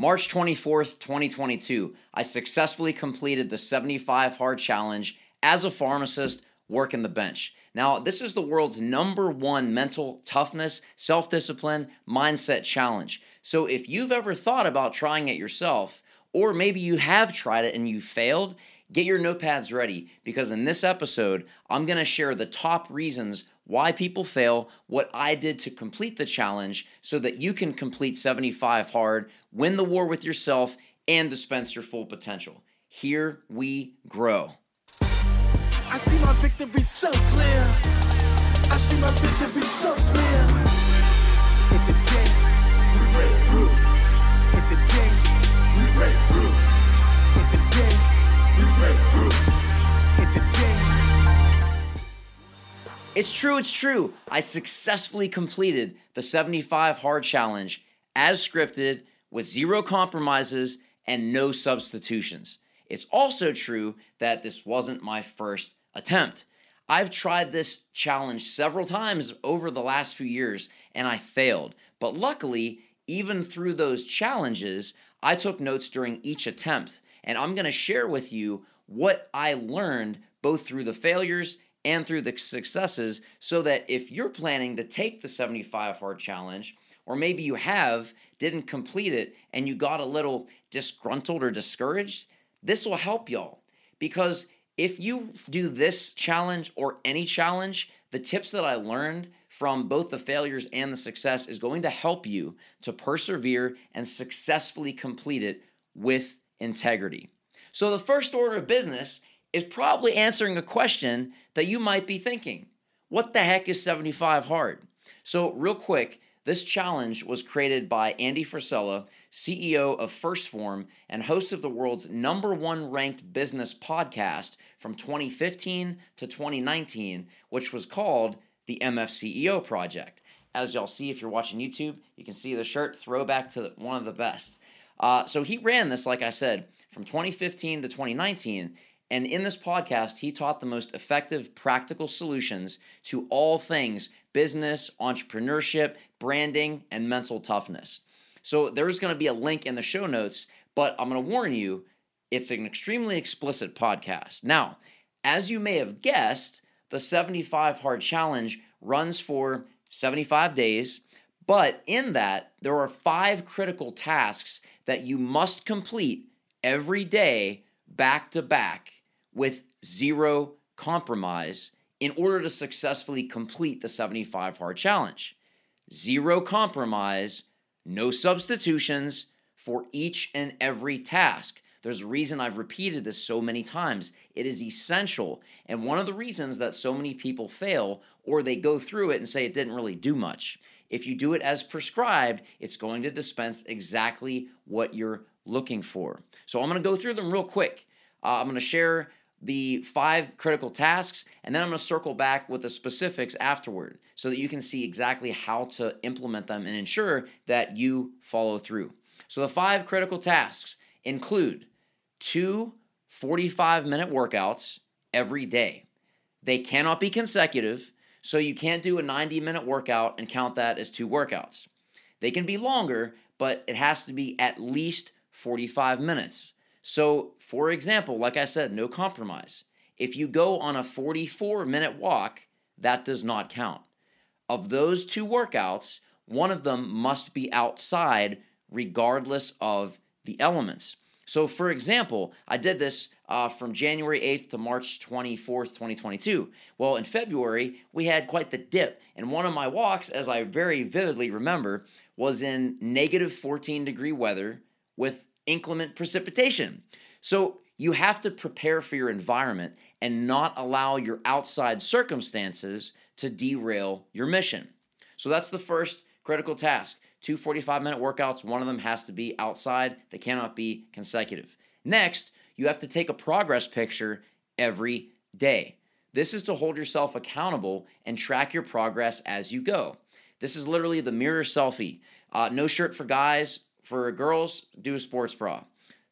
March 24th, 2022, I successfully completed the 75 Hard Challenge as a pharmacist working the bench. Now, this is the world's number one mental toughness, self discipline, mindset challenge. So, if you've ever thought about trying it yourself, or maybe you have tried it and you failed, get your notepads ready because in this episode, I'm gonna share the top reasons why people fail, what I did to complete the challenge so that you can complete 75 hard, win the war with yourself, and dispense your full potential. Here we grow. I see my victory so clear. I see my victory so clear. It's true, it's true. I successfully completed the 75 hard challenge as scripted with zero compromises and no substitutions. It's also true that this wasn't my first attempt. I've tried this challenge several times over the last few years and I failed. But luckily, even through those challenges, I took notes during each attempt. And I'm to share with you what I learned both through the failures and through the successes so that if you're planning to take the 75 hard challenge, or maybe you have, didn't complete it, and you got a little disgruntled or discouraged, this will help y'all. Because if you do this challenge or any challenge, the tips that I learned from both the failures and the success is going to help you to persevere and successfully complete it with integrity. So, the first order of business is probably answering a question that you might be thinking What the heck is 75 hard? So, real quick, this challenge was created by Andy Frisella, CEO of 1st Form and host of the world's number one ranked business podcast from 2015 to 2019, which was called the MFCEO Project. As y'all see, if you're watching YouTube, you can see the shirt throwback to one of the best. Uh, so he ran this, like I said, from 2015 to 2019, and in this podcast, he taught the most effective practical solutions to all things business, entrepreneurship, branding, and mental toughness. So there's going to be a link in the show notes, but I'm going to warn you, it's an extremely explicit podcast. Now, as you may have guessed, the 75 Hard Challenge runs for 75 days, but in that, there are five critical tasks that you must complete every day, back to back with zero compromise in order to successfully complete the 75 hard challenge. Zero compromise, no substitutions for each and every task. There's a reason I've repeated this so many times. It is essential. And one of the reasons that so many people fail or they go through it and say it didn't really do much. If you do it as prescribed, it's going to dispense exactly what you're looking for. So I'm going to go through them real quick. Uh, I'm going to share the five critical tasks, and then I'm going to circle back with the specifics afterward so that you can see exactly how to implement them and ensure that you follow through. So, the five critical tasks include two 45 minute workouts every day. They cannot be consecutive, so you can't do a 90 minute workout and count that as two workouts. They can be longer, but it has to be at least 45 minutes. So, for example, like I said, no compromise. If you go on a 44 minute walk, that does not count. Of those two workouts, one of them must be outside regardless of the elements. So, for example, I did this uh, from January 8th to March 24th, 2022. Well, in February, we had quite the dip. And one of my walks, as I very vividly remember, was in negative 14 degree weather with inclement precipitation. So you have to prepare for your environment and not allow your outside circumstances to derail your mission. So that's the first critical task. Two 45 minute workouts, one of them has to be outside, they cannot be consecutive. Next, you have to take a progress picture every day. This is to hold yourself accountable and track your progress as you go. This is literally the mirror selfie. Uh, no shirt for guys, for girls, do a sports bra.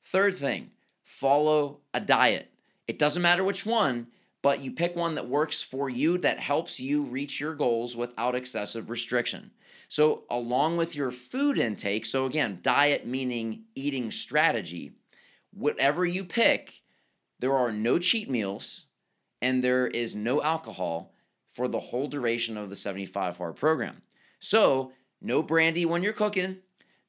Third thing, follow a diet. It doesn't matter which one, but you pick one that works for you that helps you reach your goals without excessive restriction. So, along with your food intake, so again, diet meaning eating strategy, whatever you pick, there are no cheat meals and there is no alcohol for the whole duration of the 75 hard program. So, no brandy when you're cooking,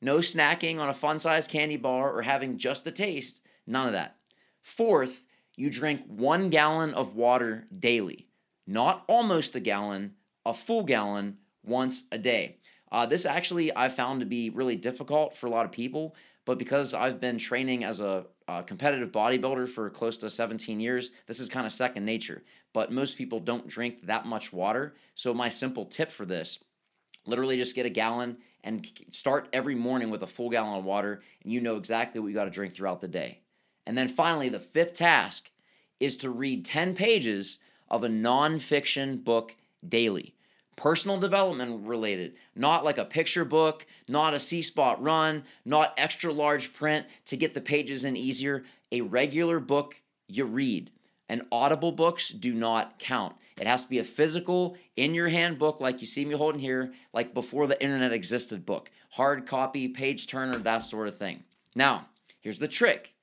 no snacking on a fun sized candy bar or having just a taste, none of that. Fourth, you drink one gallon of water daily, not almost a gallon, a full gallon once a day. Uh, this actually I found to be really difficult for a lot of people, but because I've been training as a, a competitive bodybuilder for close to 17 years, this is kind of second nature. But most people don't drink that much water. So, my simple tip for this literally just get a gallon and start every morning with a full gallon of water, and you know exactly what you got to drink throughout the day. And then finally, the fifth task is to read 10 pages of a nonfiction book daily personal development related, not like a picture book, not a See Spot Run, not extra large print to get the pages in easier. A regular book you read. And audible books do not count. It has to be a physical, in your hand book, like you see me holding here, like before the internet existed book. Hard copy, page turner, that sort of thing. Now, here's the trick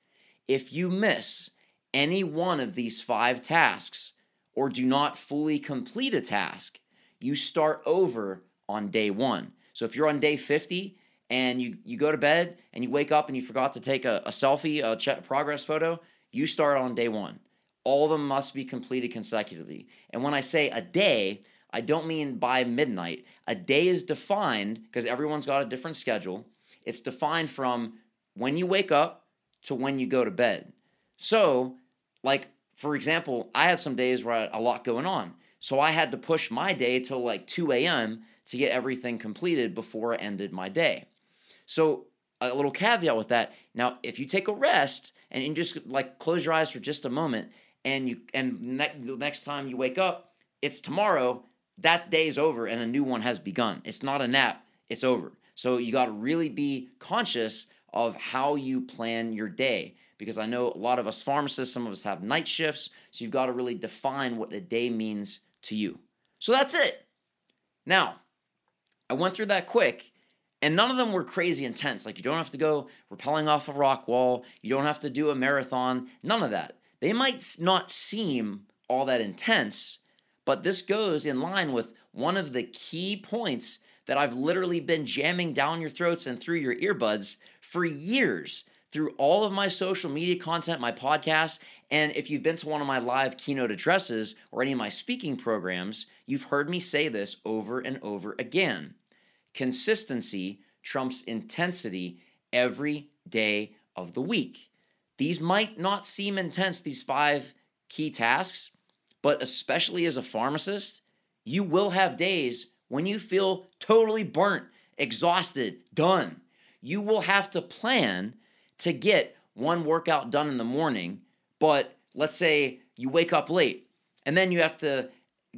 if you miss any one of these five tasks or do not fully complete a task, you start over on day one. So if you're on day 50 and you, you go to bed and you wake up and you forgot to take a, a selfie, a ch- progress photo, you start on day one. All of them must be completed consecutively. And when I say a day, I don't mean by midnight. A day is defined because everyone's got a different schedule. It's defined from when you wake up to when you go to bed. So, like, for example, I had some days where I had a lot going on. So I had to push my day till like 2 a.m. to get everything completed before I ended my day. So a little caveat with that. Now, if you take a rest and you just like close your eyes for just a moment, and you and ne- the next time you wake up, it's tomorrow. That day's over and a new one has begun. It's not a nap. It's over. So you got to really be conscious of how you plan your day because I know a lot of us pharmacists, some of us have night shifts, so you've got to really define what a day means to you. So that's it. Now, I went through that quick, and none of them were crazy intense. Like, you don't have to go rappelling off a rock wall, you don't have to do a marathon, none of that. They might not seem all that intense, but this goes in line with one of the key points that I've literally been jamming down your throats and through your earbuds for years through all of my social media content, my podcast, and if you've been to one of my live keynote addresses or any of my speaking programs, you've heard me say this over and over again. Consistency trumps intensity every day of the week. These might not seem intense, these five key tasks, but especially as a pharmacist, you will have days when you feel totally burnt, exhausted, done. You will have to plan to get one workout done in the morning, but let's say you wake up late and then you have to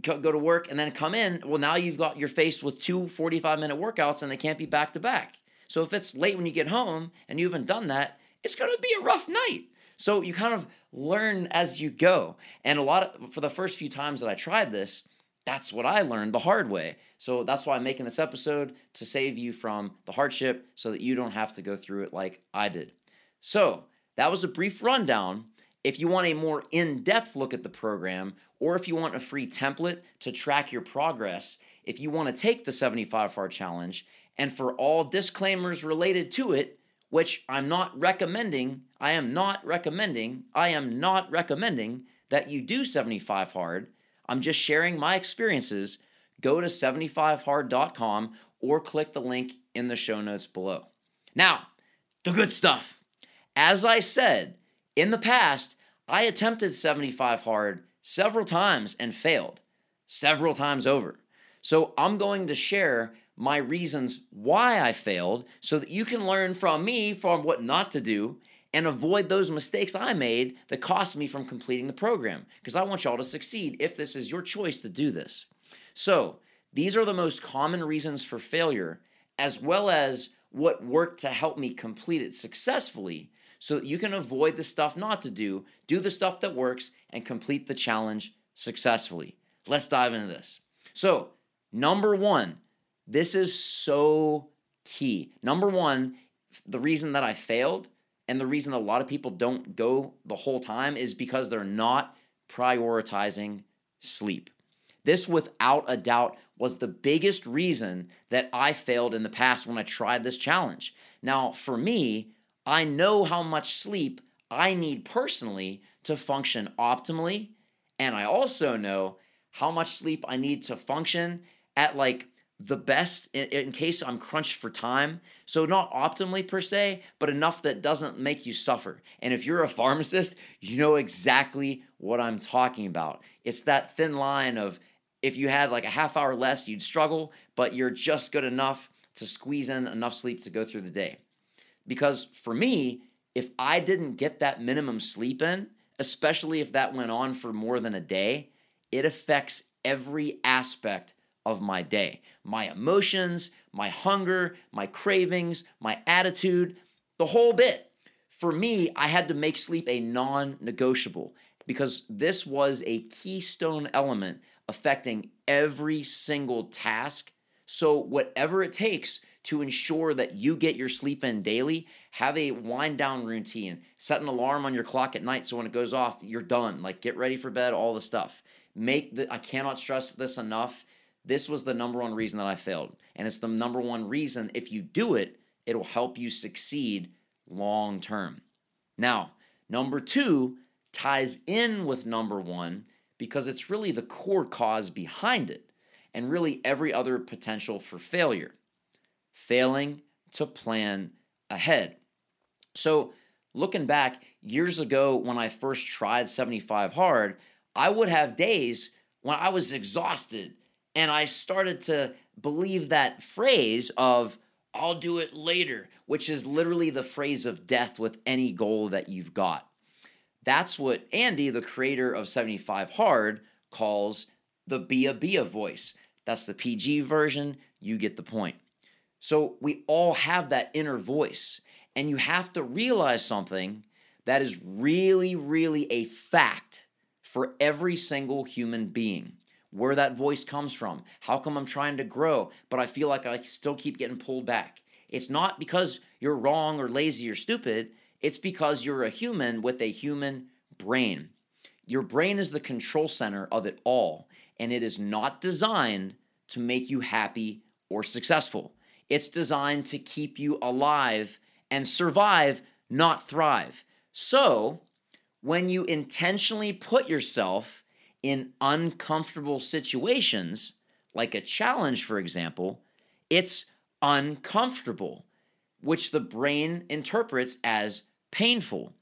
go to work and then come in. Well, now you've got you're faced with two 45 minute workouts and they can't be back to back. So if it's late when you get home and you haven't done that, it's going to be a rough night. So you kind of learn as you go. And a lot of for the first few times that I tried this, that's what I learned the hard way. So that's why I'm making this episode to save you from the hardship so that you don't have to go through it like I did. So, that was a brief rundown. If you want a more in depth look at the program, or if you want a free template to track your progress, if you want to take the 75 hard challenge, and for all disclaimers related to it, which I'm not recommending, I am not recommending, I am not recommending that you do 75 hard. I'm just sharing my experiences. Go to 75hard.com or click the link in the show notes below. Now, the good stuff. As I said, in the past, I attempted 75 hard several times and failed, several times over. So I'm going to share my reasons why I failed so that you can learn from me from what not to do and avoid those mistakes I made that cost me from completing the program because I want y'all to succeed if this is your choice to do this. So, these are the most common reasons for failure as well as what worked to help me complete it successfully so that you can avoid the stuff not to do, do the stuff that works, and complete the challenge successfully. Let's dive into this. So, number one, this is so key. Number one, the reason that I failed and the reason a lot of people don't go the whole time is because they're not prioritizing sleep. This, without a doubt, was the biggest reason that I failed in the past when I tried this challenge. Now, for me, I know how much sleep I need personally to function optimally. And I also know how much sleep I need to function at like the best in, in, case I'm crunched for time. So, not optimally per se, but enough that doesn't make you suffer. And if you're a pharmacist, you know exactly what I'm talking about. It's that thin line of if you had like a half hour less, you'd struggle, but you're just good enough to squeeze in enough sleep to go through the day. Because for me, if I didn't get that minimum sleep in, especially if that went on for more than a day, it affects every aspect of my day my emotions, my hunger, my cravings, my attitude, the whole bit. For me, I had to make sleep a non negotiable because this was a keystone element affecting every single task. So, whatever it takes to ensure that you get your sleep in daily, have a wind down routine, set an alarm on your clock at night so when it goes off, you're done. Like, get ready for bed, all the stuff. Make the, I cannot stress this enough this was the number one reason that I failed. And it's the number one reason if you do it, it'll help you succeed long term. Now, number two ties in with number one because it's really the core cause behind it and really every other potential for failure failing to plan ahead. So, looking back years ago when I first tried 75 hard, I would have days when I was exhausted and I started to believe that phrase of, I'll do it later, which is literally the phrase of death with any goal that you've got. That's what Andy, the creator of 75 Hard, calls the Bia Bia voice. That's the PG version. You get the point. So we all have that inner voice, and you have to realize something that is really, really a fact for every single human being where that voice comes from. How come I'm trying to grow, but I feel like I still keep getting pulled back? It's not because you're wrong or lazy or stupid, it's because you're a human with a human brain. Your brain is the control center of it all, and it is not designed to make you happy or successful. It's designed to keep you alive and survive, not thrive. So, when you intentionally put yourself in uncomfortable situations, like a challenge, for example, it's uncomfortable, which the brain interprets as painful.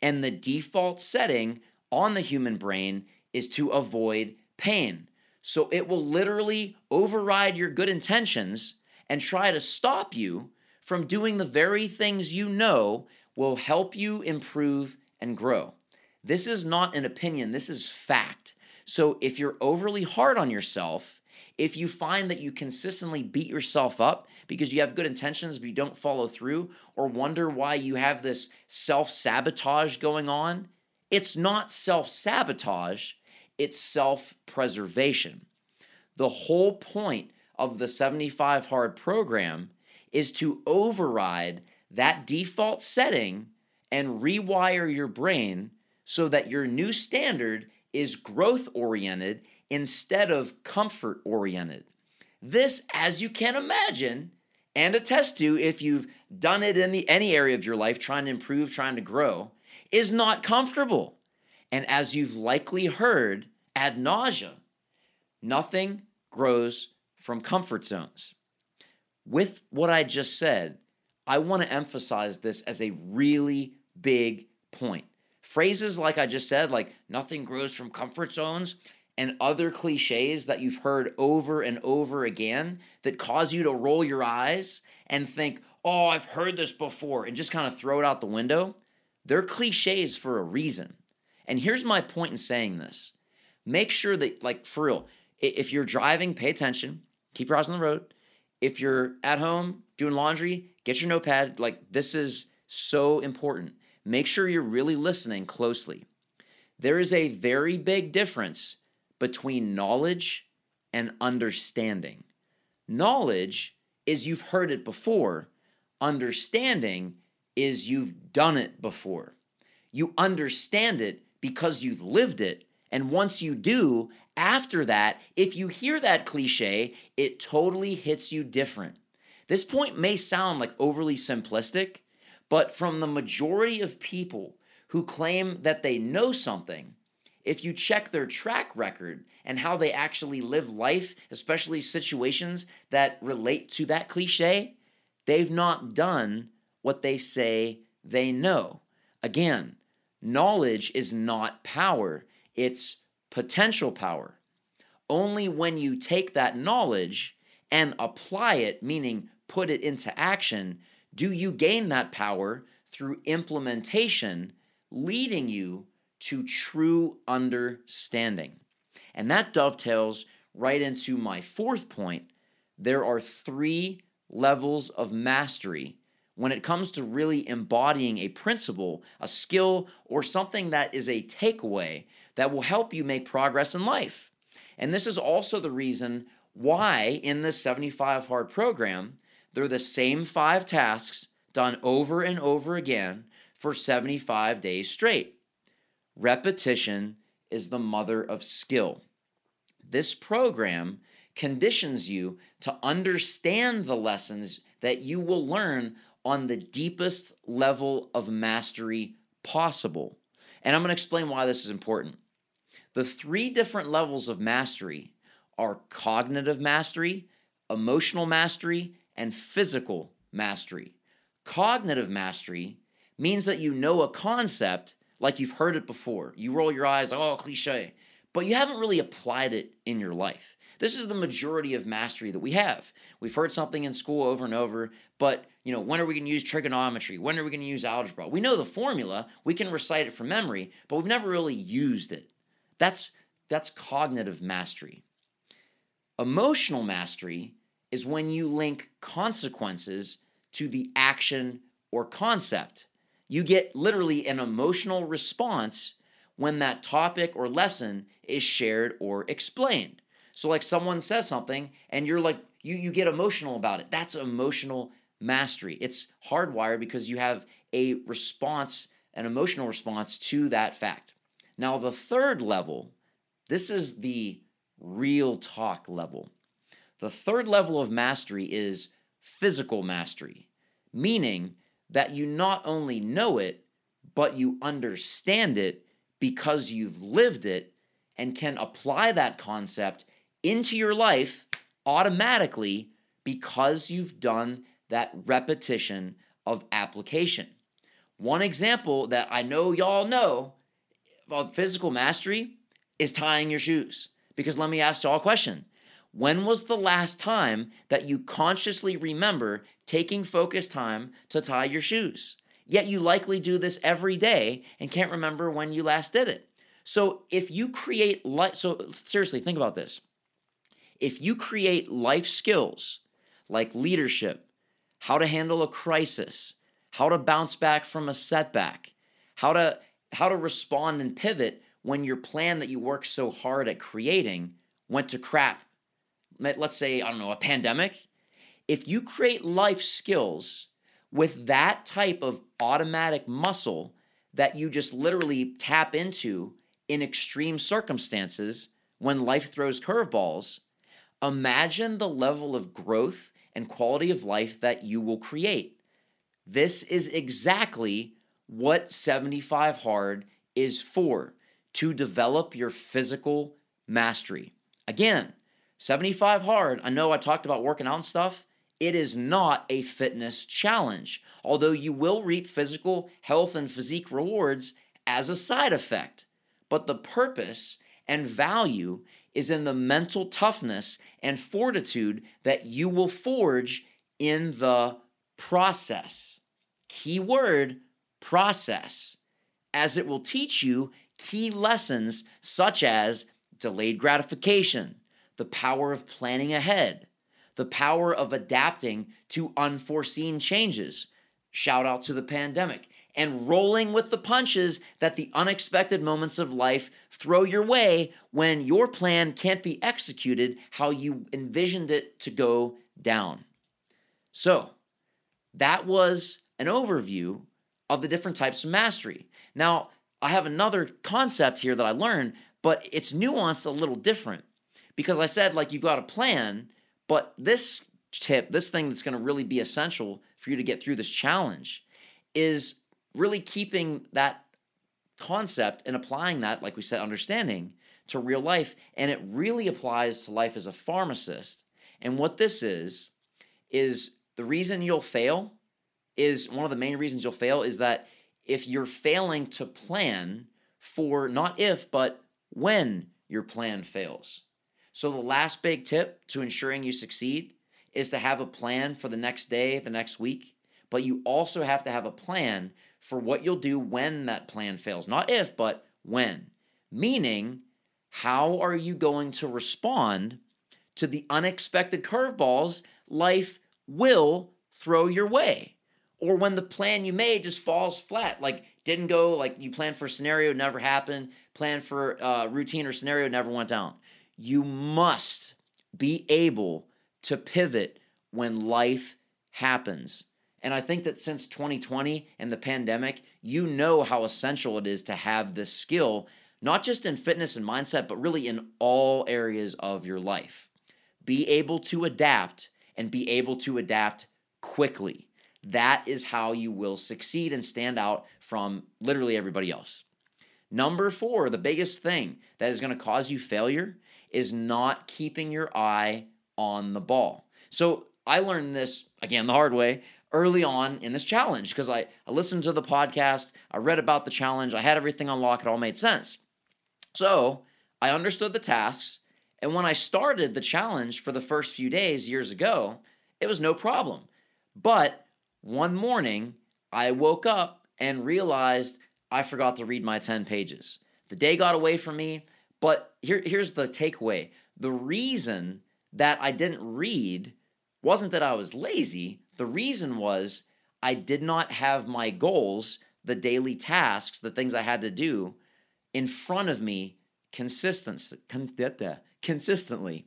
And the default setting on the human brain is to avoid pain. So it will literally override your good intentions and try to stop you from doing the very things you know will help you improve and grow. This is not an opinion, this is fact. So if you're overly hard on yourself, if you find that you consistently beat yourself up because you have good intentions but you don't follow through, or wonder why you have this self sabotage going on, it's not self sabotage, it's self preservation. The whole point of the 75 Hard program is to override that default setting and rewire your brain so that your new standard is growth oriented instead of comfort oriented. This, as you can imagine and attest to if you've done it in the, any area of your life, trying to improve, trying to grow, is not comfortable. And as you've likely heard ad nauseum, nothing grows from comfort zones. With what I just said, I want to emphasize this as a really big point. Phrases like I just said, like nothing grows from comfort zones, and other cliches that you've heard over and over again that cause you to roll your eyes and think, oh, I've heard this before, and just kind of throw it out the window, they're cliches for a reason. And here's my point in saying this make sure that, like, for real, if you're driving, pay attention, keep your eyes on the road. If you're at home doing laundry, get your notepad. Like, this is so important make sure you're really listening closely. There is a very big difference between knowledge and understanding. Knowledge is you've heard it before, understanding is you've done it before. You understand it because you've lived it. And once you do, after that, if you hear that cliche, it totally hits you different. This point may sound like overly simplistic, but from the majority of people who claim that they know something, if you check their track record and how they actually live life, especially situations that relate to that cliche, they've not done what they say they know. Again, knowledge is not power, it's potential power. Only when you take that knowledge and apply it, meaning put it into action, do you gain that power through implementation, leading you to true understanding. And that dovetails right into my fourth point. There are three levels of mastery when it comes to really embodying a principle, a skill, or something that is a takeaway that will help you make progress in life. And this is also the reason why in this 75 Hard program, they're the same five tasks done over and over again for 75 days straight. Repetition is the mother of skill. This program conditions you to understand the lessons that you will learn on the deepest level of mastery possible. And I'm going to explain why this is important. The three different levels of mastery are cognitive mastery, emotional mastery, and physical mastery. Cognitive mastery means that you know a concept like you've heard it before. You roll your eyes, oh, cliche, but you haven't really applied it in your life. This is the majority of mastery that we have. We've heard something in school over and over, but you know, when are we going to use trigonometry? When are we going to use algebra? We know the formula, we can recite it from memory, but we've never really used it. That's that's cognitive mastery. Emotional mastery is when you link consequences to the action or concept. You get literally an emotional response when that topic or lesson is shared or explained. So, like someone says something and you're like, you, you get emotional about it. That's emotional mastery. It's hardwired because you have a response, an emotional response to that fact. Now, the third level, this is the real talk level. The third level of mastery is physical mastery, meaning that you not only know it, but you understand it because you've lived it and can apply that concept into your life automatically because you've done that repetition of application. One example that I know y'all know of physical mastery is tying your shoes. Because let me ask y'all a question. When was the last time that you consciously remember taking focus time to tie your shoes? Yet you likely do this every day and can't remember when you last did it. So if you create life, so seriously, think about this. If you create life skills like leadership, how to handle a crisis, how to bounce back from a setback, how to how to respond and pivot when your plan that you worked so hard at creating went to crap let's say, I don't know, a pandemic, if you create life skills with that type of automatic muscle that you just literally tap into in extreme circumstances when life throws curveballs, imagine the level of growth and quality of life that you will create. This is exactly what 75 Hard is for to develop your physical mastery. Again, 75 hard, I know I talked about working out and stuff. It is not a fitness challenge, although you will reap physical health and physique rewards as a side effect. But the purpose and value is in the mental toughness and fortitude that you will forge in the process. Key word process, as it will teach you key lessons such as delayed gratification, the power of planning ahead, the power of adapting to unforeseen changes. Shout out to the pandemic. and rolling with the punches that the unexpected moments of life throw your way when your plan can't be executed how you envisioned it to go down. So, that was an overview of the different types of mastery. Now, I have another concept here that I learned, but it's nuanced a little different because I said, like, you've got a plan, but this tip, this thing that's going to really be essential for you to get through this challenge is really keeping that concept and applying that, like we said, understanding to real life. And it really applies to life as a pharmacist. And what this is, is the reason you'll fail is one of the main reasons you'll fail is that if you're failing to plan for not if, but when your plan fails. So, the last big tip to ensuring you succeed is to have a plan for the next day, the next week, but you also have to have a plan for what you'll do when that plan fails. Not if, but when. Meaning, how are you going to respond to the unexpected curveballs life will throw your way? Or when the plan you made just falls flat, like didn't go like you planned for scenario, never happened, planned for uh, routine or scenario, never went down. You must be able to pivot when life happens. And I think that since 2020 and the pandemic, you know how essential it is to have this skill, not just in fitness and mindset, but really in all areas of your life. Be able to adapt and be able to adapt quickly. That is how you will succeed and stand out from literally everybody else. Number four, the biggest thing that is going to cause you failure is not keeping your eye on the ball. So I learned this again the hard way early on in this challenge because I, I listened to the podcast, I read about the challenge, I had everything on lock, it all made sense. So I understood the tasks, and when I started the challenge for the first few days years ago, it was no problem. But one morning, I woke up and realized I forgot to read my 10 pages. The day got away from me, but here, here's the takeaway the reason that I didn't read wasn't that I was lazy. The reason was I did not have my goals, the daily tasks, the things I had to do in front of me consistently. consistently.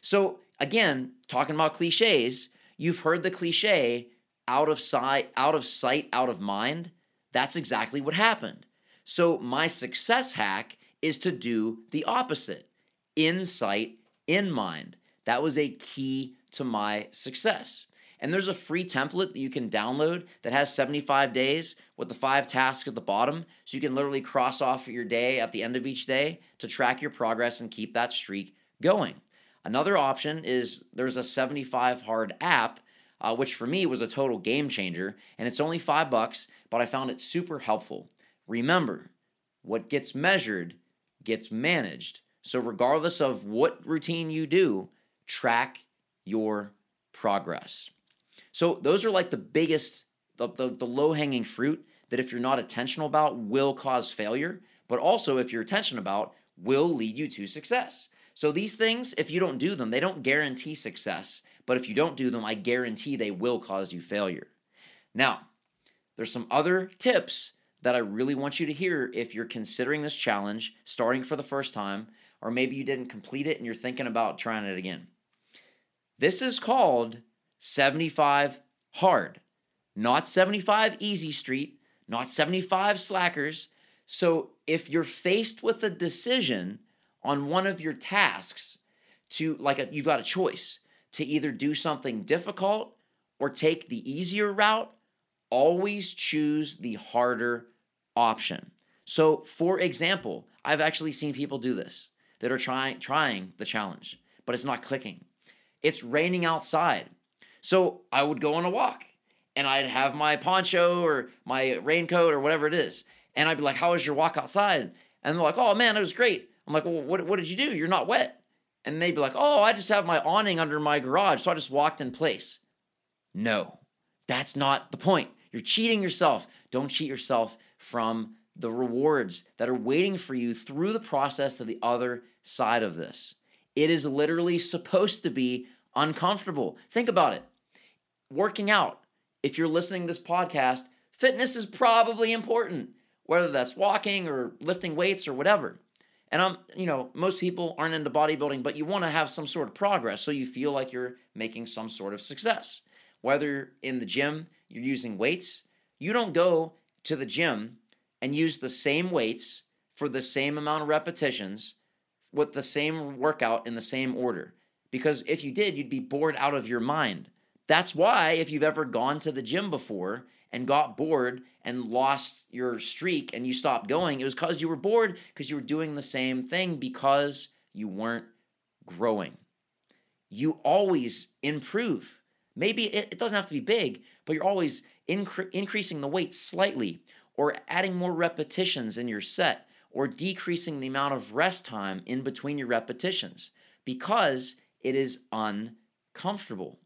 So, again, talking about cliches, you've heard the cliche out of sight, out of sight, out of mind. That's exactly what happened. So, my success hack is to do the opposite in sight, in mind. That was a key to my success. And there's a free template that you can download that has 75 days with the five tasks at the bottom. So you can literally cross off your day at the end of each day to track your progress and keep that streak going. Another option is there's a 75 hard app, uh, which for me was a total game changer. And it's only five bucks, but I found it super helpful. Remember, what gets measured gets managed. So, regardless of what routine you do, track your progress. So those are like the biggest, the, the, the low hanging fruit that if you're not intentional about will cause failure, but also if you're intentional about will lead you to success. So these things, if you don't do them, they don't guarantee success. But if you don't do them, I guarantee they will cause you failure. Now, there's some other tips that I really want you to hear if you're considering this challenge, starting for the first time, or maybe you didn't complete it and you're thinking about trying it again. This is called 75 hard, not 75 easy street, not 75 slackers. So if you're faced with a decision on one of your tasks to like a, you've got a choice to either do something difficult or take the easier route, always choose the harder option. So for example, I've actually seen people do this that are trying trying the challenge, but it's not clicking. It's raining outside. So I would go on a walk and I'd have my poncho or my raincoat or whatever it is. And I'd be like, How was your walk outside? And they're like, Oh man, it was great. I'm like, Well, what, what did you do? You're not wet. And they'd be like, Oh, I just have my awning under my garage. So I just walked in place. No, that's not the point. You're cheating yourself. Don't cheat yourself from the rewards that are waiting for you through the process to the other side of this. It is literally supposed to be uncomfortable. Think about it. Working out, if you're listening to this podcast, Fitness is probably important, whether that's walking or lifting weights or whatever. And I'm, you know, most people aren't into bodybuilding, but you want to have some sort of progress so you feel like you're making some sort of success. Whether in the gym you're using weights, you don't go to the gym and use the same weights for the same amount of repetitions with the same workout in the same order. Because if you did, you'd be bored out of your mind. That's why, if you've ever gone to the gym before and got bored and lost your streak and you stopped going, it was because you were bored because you were doing the same thing because you weren't growing. You always improve. Maybe it, doesn't have to be big, but you're always incre- increasing the weight slightly or adding more repetitions in your set or decreasing the amount of rest time in between your repetitions because it is uncomfortable.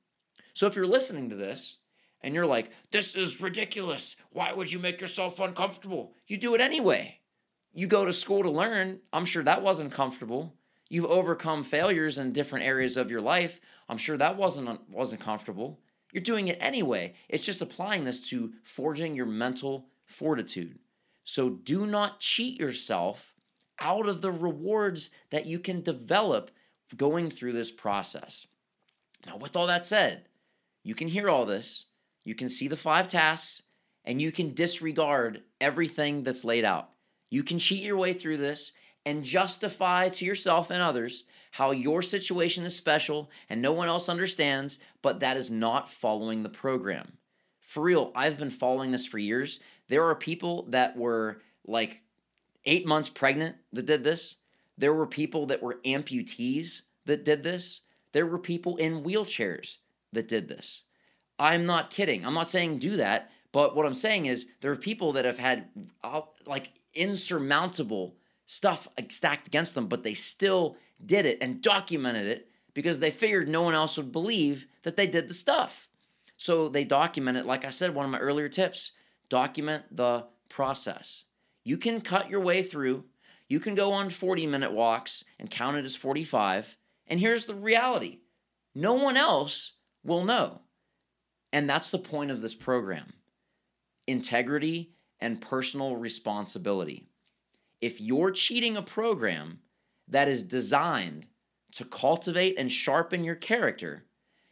So if you're listening to this and you're like, this is ridiculous. Why would you make yourself uncomfortable? You do it anyway. You go to school to learn. I'm sure that wasn't comfortable. You've overcome failures in different areas of your life. I'm sure that wasn't wasn't comfortable. You're doing it anyway. It's just applying this to forging your mental fortitude. So do not cheat yourself out of the rewards that you can develop going through this process. Now, with all that said, you can hear all this, you can see the five tasks, and you can disregard everything that's laid out. You can cheat your way through this and justify to yourself and others how your situation is special and no one else understands, but that is not following the program. For real, I've been following this for years. There are people that were like eight months pregnant that did this. There were people that were amputees that did this. There were people in wheelchairs that did this. I'm not kidding. I'm not saying do that, but what I'm saying is there are people that have had uh, like insurmountable stuff stacked against them, but they still did it and documented it because they figured no one else would believe that they did the stuff. So they document it. Like I said, one of my earlier tips document the process. You can cut your way through, you can go on 40 minute walks and count it as 45. And here's the reality no one else will know. And that's the point of this program integrity and personal responsibility. If you're cheating a program that is designed to cultivate and sharpen your character,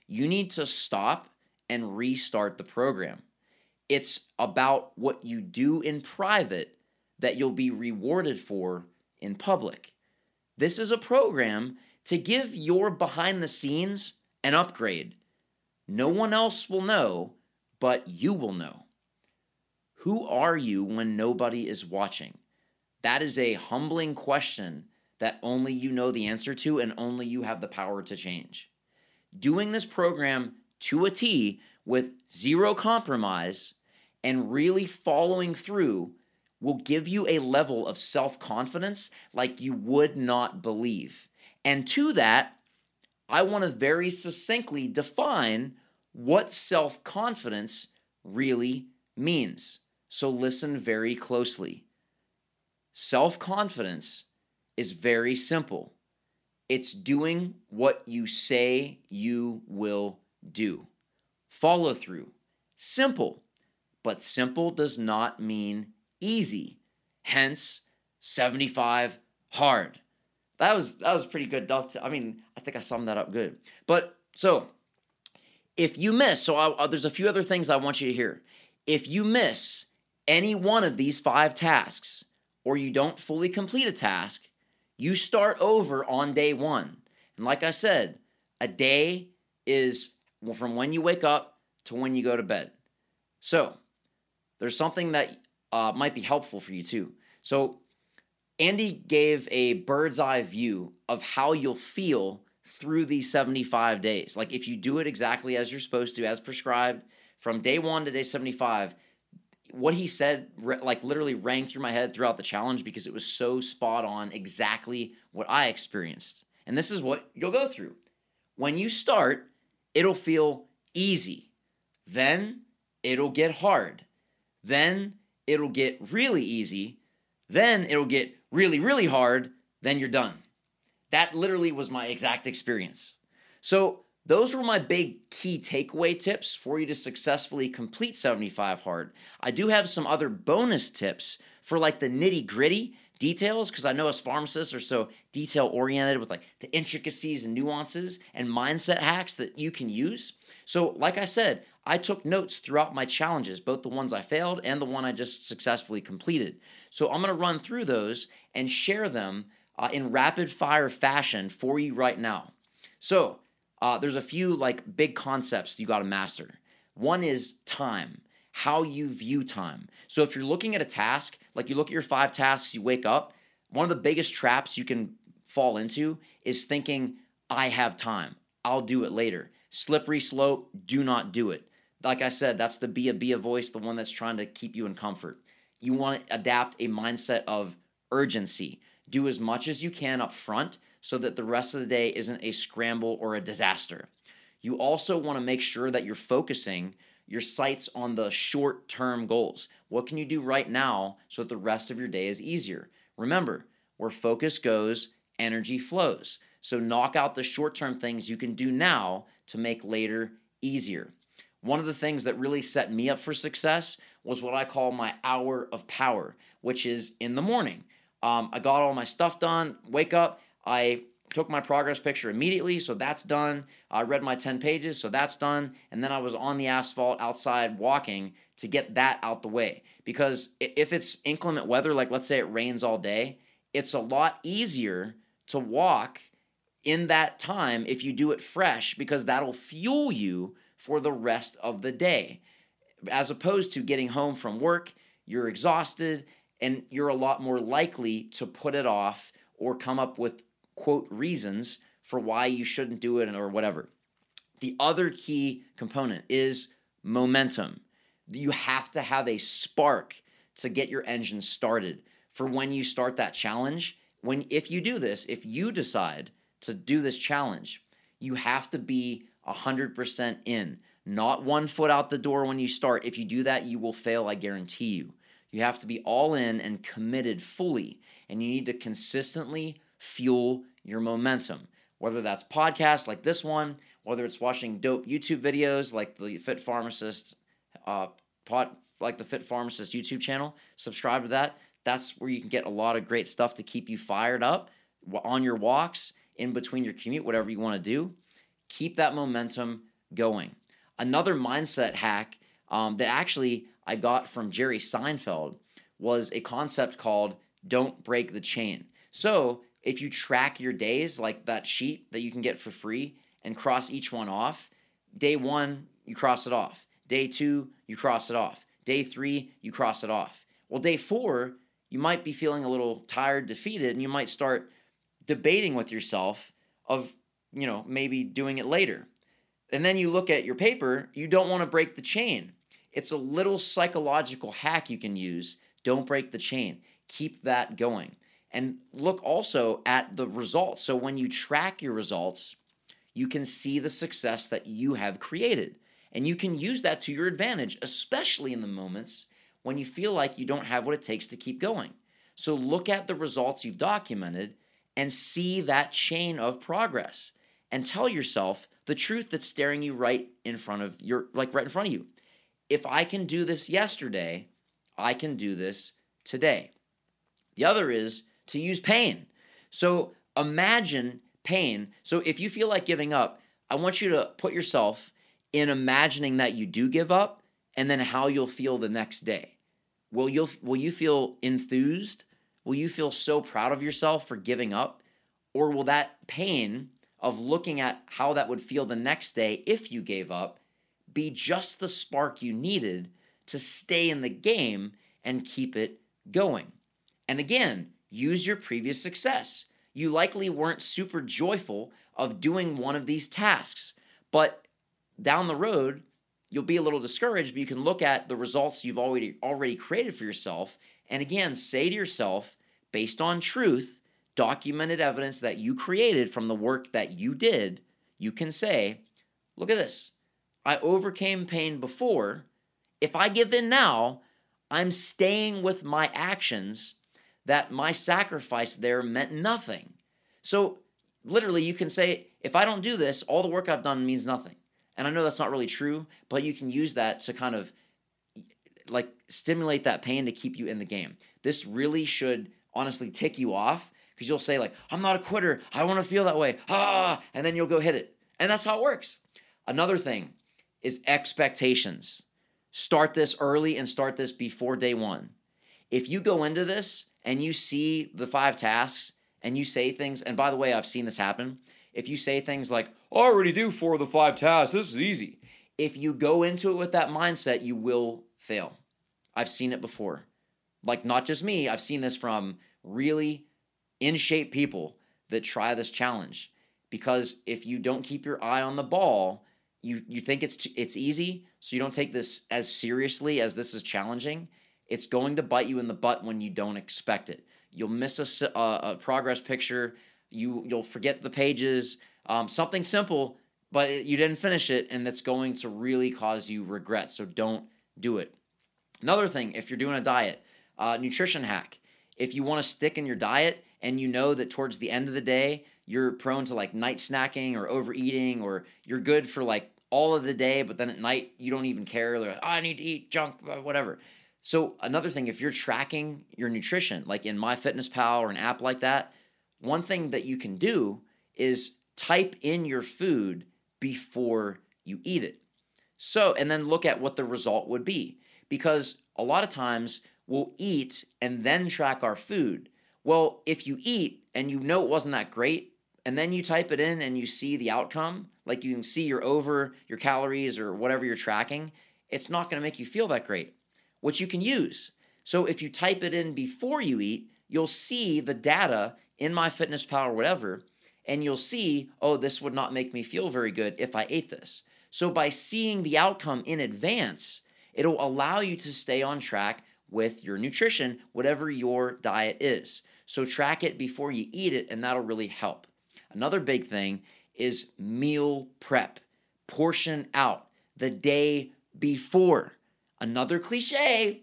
you need to stop and restart the program. It's about what you do in private that you'll be rewarded for in public. This is a program to give your behind the scenes an upgrade. No one else will know, but you will know. Who are you when nobody is watching? That is a humbling question that only you know the answer to and only you have the power to change. Doing this program to a T with zero compromise and really following through will give you a level of self confidence like you would not believe. And to that, I want to very succinctly define what self confidence really means. So listen very closely. Self confidence is very simple it's doing what you say you will do. Follow through. Simple. But simple does not mean easy. Hence, 75 hard. That was that was pretty good. I mean, I think I summed that up good. But so, if you miss, so I, there's a few other things I want you to hear. If you miss any one of these five tasks, or you don't fully complete a task, you start over on day one. And like I said, a day is from when you wake up to when you go to bed. So, there's something that uh, might be helpful for you too. So, Andy gave a bird's eye view of how you'll feel through these 75 days. Like, if you do it exactly as you're supposed to, as prescribed, from day one to day 75, what he said, like, literally rang through my head throughout the challenge because it was so spot on exactly what I experienced. And this is what you'll go through. When you start, it'll feel easy. Then it'll get hard. Then it'll get really easy. Then it'll get really, really hard. Then you're done. That literally was my exact experience. So those were my big key takeaway tips for you to successfully complete 75 hard. I do have some other bonus tips for like the nitty gritty details because I know as pharmacists are so detail oriented with like the intricacies and nuances and mindset hacks that you can use. So, like I said, I took notes throughout my challenges, both the ones I failed and the one I just successfully completed. So, I'm to run through those and share them uh, in rapid fire fashion for you right now. So, uh, there's a few like big concepts you got to master. One is time, how you view time. So if you're looking at a task, like you look at your five tasks, you wake up, one of the biggest traps you can fall into is thinking, I have time, I'll do it later. Slippery slope, do not do it. Like I said, that's the be a be a voice, the one that's trying to keep you in comfort. You want to adapt a mindset of urgency. Do as much as you can up front so that the rest of the day isn't a scramble or a disaster. You also want to make sure that you're focusing your sights on the short term goals. What can you do right now so that the rest of your day is easier? Remember, where focus goes, energy flows. So knock out the short term things you can do now to make later easier. One of the things that really set me up for success was what I call my hour of power, which is in the morning. Um, I got all my stuff done, wake up, I took my progress picture immediately, so that's done. I read my 10 pages, so that's done. And then I was on the asphalt outside walking to get that out the way. Because if it's inclement weather, like let's say it rains all day, it's a lot easier to walk in that time if you do it fresh because that'll fuel you for the rest of the day. As opposed to getting home from work, you're exhausted and you're a lot more likely to put it off or come up with quote reasons for why you shouldn't do it or whatever. The other key component is momentum. You have to have a spark to get your engine started for when you start that challenge. When if you do this, if you decide to do this challenge, you have to be 100% in, not one foot out the door when you start. If you do that, you will fail, I guarantee you. You have to be all in and committed fully, and you need to consistently fuel your momentum. Whether that's podcasts like this one, whether it's watching dope YouTube videos like the Fit Pharmacist, uh, pod, like the Fit Pharmacist YouTube channel, subscribe to that. That's where you can get a lot of great stuff to keep you fired up on your walks, in between your commute, whatever you want to do. Keep that momentum going. Another mindset hack um, that actually I got from Jerry Seinfeld was a concept called don't break the chain. So if you track your days, like that sheet that you can get for free, and cross each one off, day one, you cross it off. Day two, you cross it off. Day three, you cross it off. Well, day four, you might be feeling a little tired, defeated, and you might start debating with yourself of, you know, maybe doing it later. And then you look at your paper, you don't want to break the chain. It's a little psychological hack you can use. Don't break the chain. Keep that going and look also at the results. So when you track your results, you can see the success that you have created. And you can use that to your advantage, especially in the moments when you feel like you don't have what it takes to keep going. So look at the results you've documented and see that chain of progress and tell yourself the truth that's staring you right in front of your like right in front of you. If I can do this yesterday, I can do this today. The other is to use pain. So imagine pain. So if you feel like giving up, I want you to put yourself in imagining that you do give up and then how you'll feel the next day. Will you will you feel enthused? Will you feel so proud of yourself for giving up? Or will that pain of looking at how that would feel the next day if you gave up be just the spark you needed to stay in the game and keep it going? And again, use your previous success. You likely weren't super joyful of doing one of these tasks, but down the road, you'll be a little discouraged, but you can look at the results you've already already created for yourself and again say to yourself based on truth, documented evidence that you created from the work that you did, you can say, look at this. I overcame pain before. If I give in now, I'm staying with my actions that my sacrifice there meant nothing. So literally you can say, if I don't do this, all the work I've done means nothing. And I know that's not really true, but you can use that to kind of like stimulate that pain to keep you in the game. This really should honestly tick you off because you'll say like, "I'm not a quitter. I want to feel that way." Ah, and then you'll go hit it. And that's how it works. Another thing is expectations. Start this early and start this before day 1. If you go into this and you see the five tasks and you say things, and by the way, I've seen this happen. If you say things like, I already do four of the five tasks, this is easy. If you go into it with that mindset, you will fail. I've seen it before. Like, not just me, I've seen this from really in shape people that try this challenge. Because if you don't keep your eye on the ball, you, you think it's, t- it's easy, so you don't take this as seriously as this is challenging. It's going to bite you in the butt when you don't expect it. You'll miss a, a, a progress picture. You you'll forget the pages. Um, something simple, but it, you didn't finish it, and that's going to really cause you regret. So don't do it. Another thing, if you're doing a diet, uh, nutrition hack. If you want to stick in your diet and you know that towards the end of the day you're prone to like night snacking or overeating, or you're good for like all of the day, but then at night you don't even care. Like, oh, I need to eat junk, whatever. So another thing, if you're tracking your nutrition, like in MyFitnessPal or an app like that, one thing that you can do is type in your food before you eat it. So, and then look at what the result would be. Because a lot of times we'll eat and then track our food. Well, if you eat and you know it wasn't that great, and then you type it in and you see the outcome, like you can see you're over your calories or whatever you're tracking, it's not to make you feel that great which you can use. So if you type it in before you eat, you'll see the data in MyFitnessPal or whatever, and you'll see, oh, this would not make me feel very good if I ate this. So by seeing the outcome in advance, it'll allow you to stay on track with your nutrition, whatever your diet is. So track it before you eat it, and that'll really help. Another big thing is meal prep. Portion out the day before. Another cliche,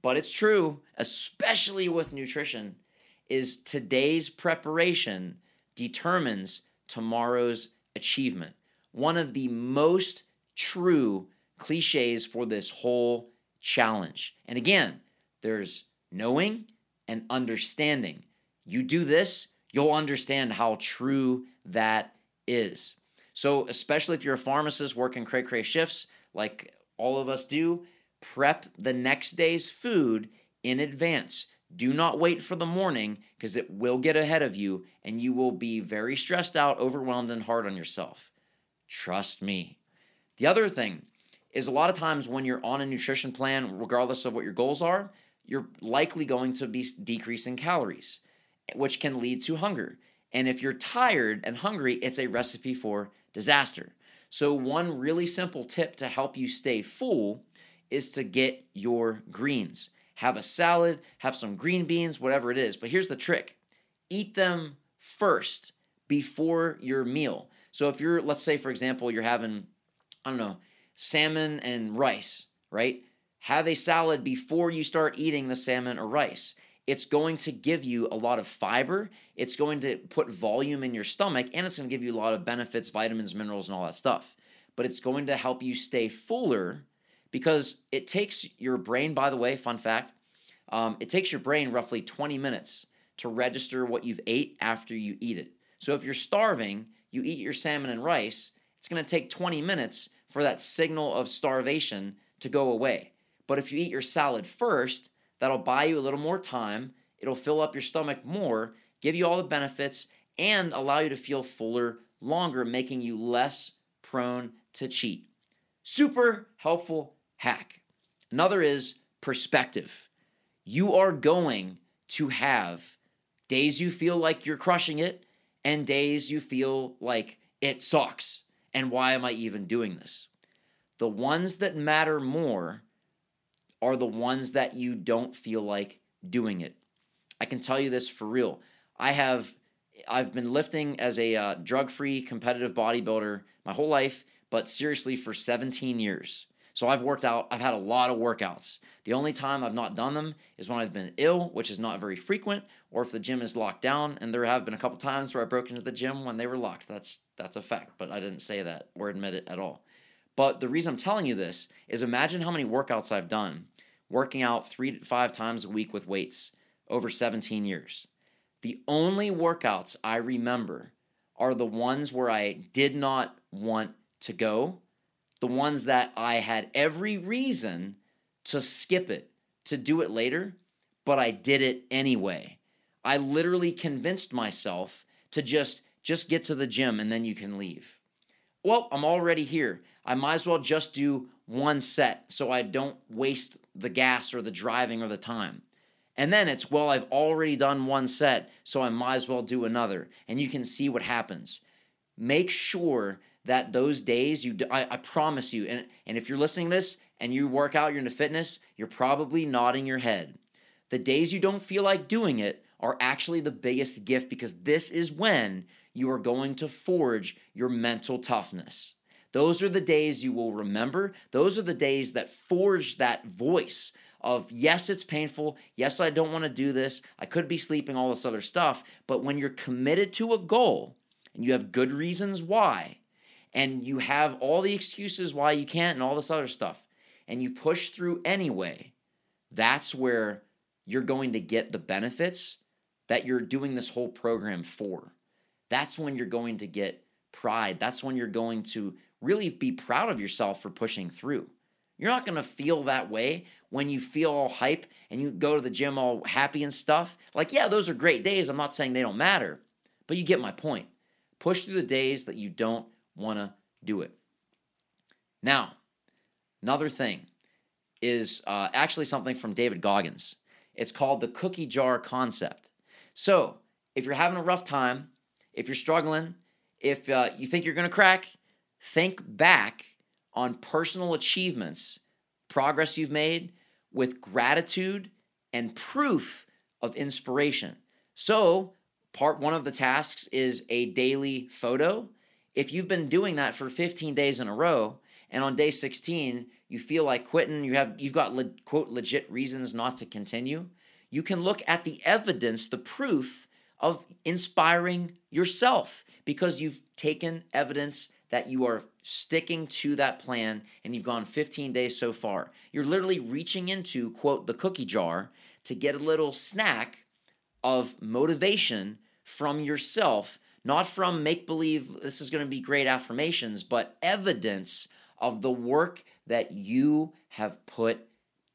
but it's true, especially with nutrition, is today's preparation determines tomorrow's achievement. One of the most true cliches for this whole challenge. And again, there's knowing and understanding. You do this, you'll understand how true that is. So, especially if you're a pharmacist working cray cray shifts like all of us do, prep the next day's food in advance. Do not wait for the morning because it will get ahead of you and you will be very stressed out, overwhelmed, and hard on yourself. Trust me. The other thing is a lot of times when you're on a nutrition plan, regardless of what your goals are, you're likely going to be decreasing calories, which can lead to hunger. And if you're tired and hungry, it's a recipe for disaster. So, one really simple tip to help you stay full is to get your greens. Have a salad, have some green beans, whatever it is. But here's the trick eat them first before your meal. So if you're, let's say, for example, you're having, I don't know, salmon and rice, right? Have a salad before you start eating the salmon or rice. It's going to give you a lot of fiber. It's going to put volume in your stomach, and it's going to give you a lot of benefits, vitamins, minerals, and all that stuff. But it's going to help you stay fuller because it takes your brain, by the way, fun fact, um, it takes your brain roughly 20 minutes to register what you've ate after you eat it. So if you're starving, you eat your salmon and rice, it's to take 20 minutes for that signal of starvation to go away. But if you eat your salad first, that'll buy you a little more time. It'll fill up your stomach more, give you all the benefits, and allow you to feel fuller longer, making you less prone to cheat. Super helpful hack. Another is perspective. You are going to have days you feel like you're crushing it and days you feel like it sucks. And why am I even doing this? The ones that matter more are the ones that you don't feel like doing it. I can tell you this for real. I have I've been lifting as a uh, drug-free competitive bodybuilder my whole life, but seriously for 17 years. So I've worked out, I've had a lot of workouts. The only time I've not done them is when I've been ill, which is not very frequent, or if the gym is locked down. And there have been a couple times where I broke into the gym when they were locked. That's that's a fact, but I didn't say that or admit it at all. But the reason I'm telling you this is imagine how many workouts I've done working out three to five times a week with weights over 17 years. The only workouts I remember are the ones where I did not want to go, the ones that I had every reason to skip it, to do it later, but I did it anyway. I literally convinced myself to just just get to the gym and then you can leave. Well, I'm already here. I might as well just do one set so I don't waste the gas or the driving or the time. And then it's, well, I've already done one set, so I might as well do another. And you can see what happens. Make sure that those days, you, I, I promise you, and, and if you're listening this and you work out, you're into fitness, you're probably nodding your head. The days you don't feel like doing it are actually the biggest gift because this is when you are going to forge your mental toughness. Those are the days you will remember. Those are the days that forge that voice of yes, it's painful. Yes, I don't want to do this. I could be sleeping, all this other stuff. But when you're committed to a goal and you have good reasons why, and you have all the excuses why you can't and all this other stuff, and you push through anyway, that's where you're going to get the benefits that you're doing this whole program for. That's when you're going to get pride. That's when you're going to really be proud of yourself for pushing through. You're not going to feel that way when you feel all hype and you go to the gym all happy and stuff. Like, yeah, those are great days. I'm not saying they don't matter, but you get my point. Push through the days that you don't want to do it. Now, another thing is uh, actually something from David Goggins. It's called the cookie jar concept. So, if you're having a rough time, if you're struggling, if uh, you think you're going to crack, think back on personal achievements, progress you've made with gratitude and proof of inspiration. So, part one of the tasks is a daily photo. If you've been doing that for 15 days in a row, and on day 16 you feel like quitting, you have you've got le- quote legit reasons not to continue, you can look at the evidence, the proof of inspiring yourself because you've taken evidence that you are sticking to that plan and you've gone 15 days so far. You're literally reaching into, quote, the cookie jar to get a little snack of motivation from yourself, not from make believe this is going to be great affirmations, but evidence of the work that you have put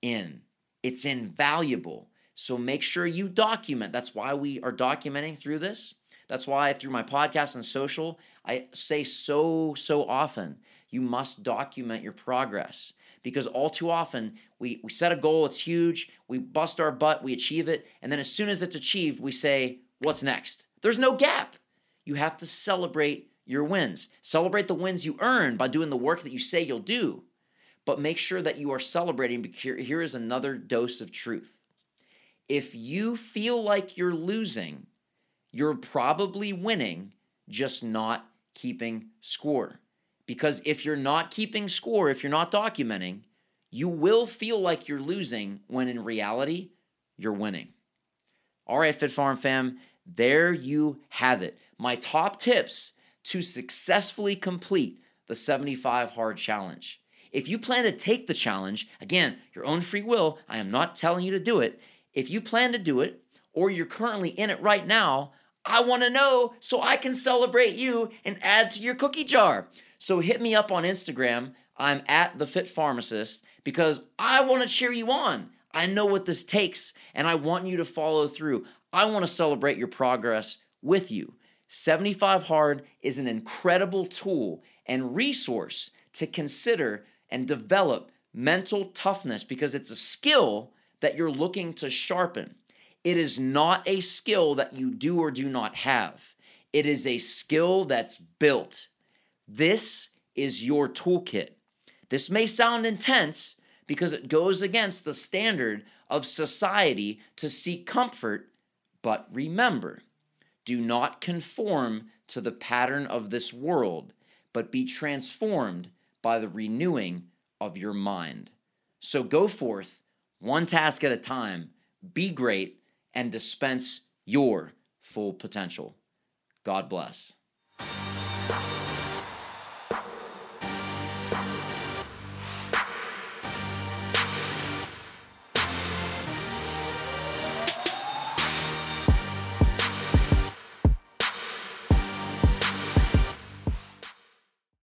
in. It's invaluable. So make sure you document. That's why we are documenting through this. That's why through my podcast and social, I say so, so often, you must document your progress because all too often we, we set a goal, it's huge, we bust our butt, we achieve it, and then as soon as it's achieved, we say, What's next? There's no gap. You have to celebrate your wins. Celebrate the wins you earn by doing the work that you say you'll do, but make sure that you are celebrating. Because here is another dose of truth. If you feel like you're losing, you're probably winning, just not keeping score. Because if you're not keeping score, if you're not documenting, you will feel like you're losing when in reality, you're winning. All right, Fit Pharm fam, there you have it. My top tips to successfully complete the 75 Hard Challenge. If you plan to take the challenge, again, your own free will, I am not telling you to do it. If you plan to do it, or you're currently in it right now, I want to know so I can celebrate you and add to your cookie jar. So hit me up on Instagram. I'm at the Fit Pharmacist because I want to cheer you on. I know what this takes and I want you to follow through. I want to celebrate your progress with you. 75 Hard is an incredible tool and resource to consider and develop mental toughness because it's a skill that you're looking to sharpen. It is not a skill that you do or do not have. It is a skill that's built. This is your toolkit. This may sound intense because it goes against the standard of society to seek comfort, but remember, do not conform to the pattern of this world, but be transformed by the renewing of your mind. So go forth, one task at a time, be great, and dispense your full potential. God bless.